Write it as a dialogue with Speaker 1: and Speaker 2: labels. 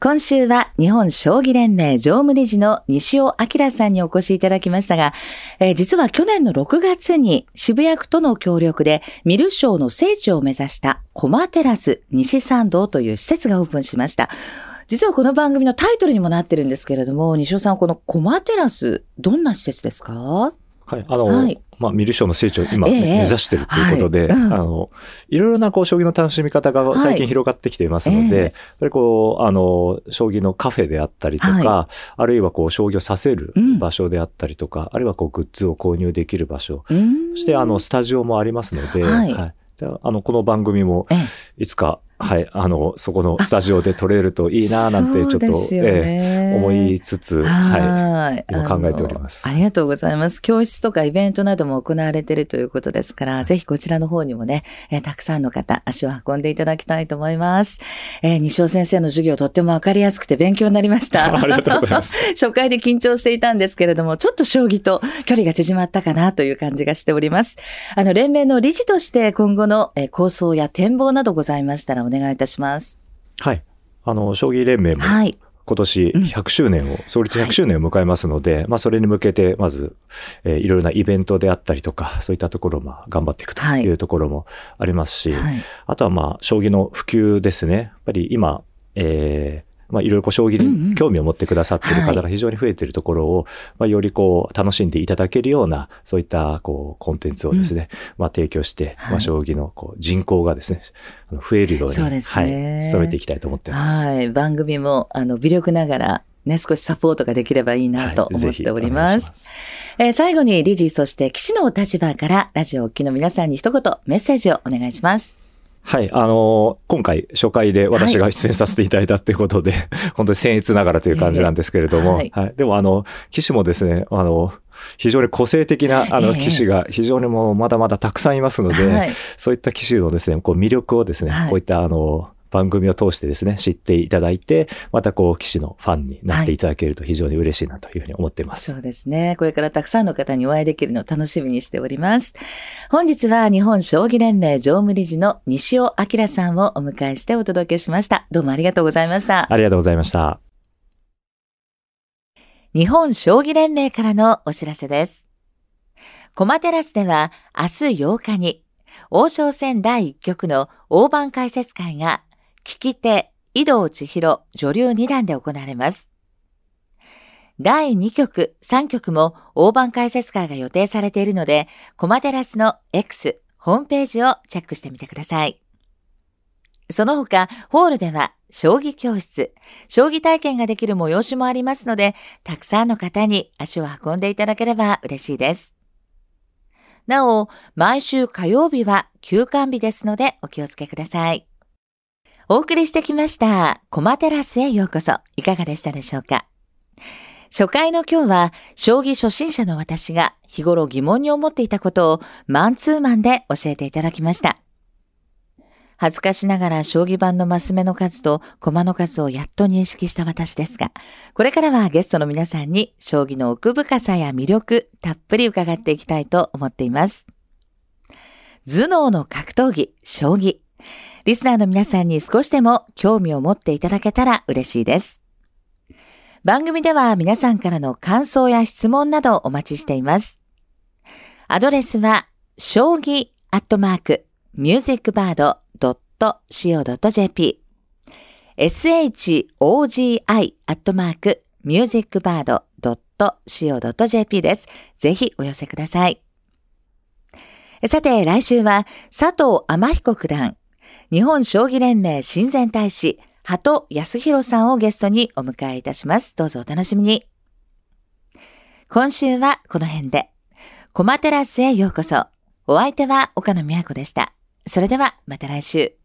Speaker 1: 今週は日本将棋連盟常務理事の西尾明さんにお越しいただきましたが、えー、実は去年の6月に渋谷区との協力でミル賞の聖地を目指したコマテラス西参道という施設がオープンしました。実はこの番組のタイトルにもなってるんですけれども、西尾さん、このコマテラス、どんな施設ですか？
Speaker 2: はい、あの、はい、まあ、見る賞の成長を今、ねえー、目指してるということで、はい。うん、あの、いろいろなこう、将棋の楽しみ方が最近広がってきていますので、はいやっぱりこう、あの、将棋のカフェであったりとか、あるいはこう、将棋をさせる場所であったりとか、うん、あるいはこう、グッズを購入できる場所、そしてあの、スタジオもありますので、はい。あの、この番組も、いつか、はい、あの、そこのスタジオで撮れるといいななんてちょっと、えー、思いつつ、はい、今考えております。
Speaker 1: ありがとうございます。教室とかイベントなども行われているということですから、ぜひこちらの方にもね、えー、たくさんの方、足を運んでいただきたいと思います。えー、西尾先生の授業とってもわかりやすくて勉強になりました。
Speaker 2: ありがとうございます。
Speaker 1: 初回で緊張していたんですけれども、ちょっと将棋と距離が縮まったかなという感じがしております。あの、連盟の理事として今後の、えー、構想や展望などございましたらお願いいたします。
Speaker 2: はい。あの、将棋連盟も、今年100周年を、創立100周年を迎えますので、はい、まあそれに向けて、まず、えー、いろいろなイベントであったりとか、そういったところをまあ頑張っていくというところもありますし、はい、あとはまあ将棋の普及ですね。やっぱり今、えー、まあ、いろいろこう将棋に興味を持ってくださっている方が非常に増えているところを、まあ、よりこう楽しんでいただけるような、そういったこうコンテンツをですね、まあ、提供して、まあ、将棋のこう人口がですね、増えるように、そうですね、はい、努めていきたいと思っています。
Speaker 1: はい。番組も、あの、微力ながら、ね、少しサポートができればいいなと思っております。はい、えー、最後に理事、そして騎士のお立場からラジオをお聞きの皆さんに一言メッセージをお願いします。
Speaker 2: はい、あのー、今回初回で私が出演させていただいたということで、はい、本当に僭越ながらという感じなんですけれども、はい、はい、でもあの、騎士もですね、あの、非常に個性的なあの騎士が非常にもうまだまだたくさんいますので、はい、そういった騎士のですね、こう魅力をですね、こういったあの、番組を通してですね、知っていただいて、またこう、騎士のファンになっていただけると非常に嬉しいなというふうに思っています、
Speaker 1: はい。そうですね。これからたくさんの方にお会いできるのを楽しみにしております。本日は日本将棋連盟常務理事の西尾明さんをお迎えしてお届けしました。どうもありがとうございました。
Speaker 2: ありがとうございました。
Speaker 1: 日本将棋連盟からのお知らせです。コマテラスでは明日8日に王将戦第1局の大盤解説会が聞き手、井戸千尋女流2段で行われます。第2局、3局も大盤解説会が予定されているので、コマテラスの X ホームページをチェックしてみてください。その他、ホールでは、将棋教室、将棋体験ができる催しもありますので、たくさんの方に足を運んでいただければ嬉しいです。なお、毎週火曜日は休館日ですのでお気をつけください。お送りしてきました、コマテラスへようこそ。いかがでしたでしょうか？初回の今日は、将棋初心者の私が日頃疑問に思っていたことをマンツーマンで教えていただきました。恥ずかしながら将棋盤のマス目の数と駒の数をやっと認識した私ですが、これからはゲストの皆さんに将棋の奥深さや魅力、たっぷり伺っていきたいと思っています。頭脳の格闘技、将棋。リスナーの皆さんに少しでも興味を持っていただけたら嬉しいです。番組では皆さんからの感想や質問などお待ちしています。アドレスは、将棋アットマーク、ミュージックバード .co.jp shogi アットマーク、ミュージックバード .co.jp です。ぜひお寄せください。さて、来週は佐藤天彦九段、日本将棋連盟親善大使、鳩康弘さんをゲストにお迎えいたします。どうぞお楽しみに。今週はこの辺で、コマテラスへようこそ。お相手は岡野美和子でした。それではまた来週。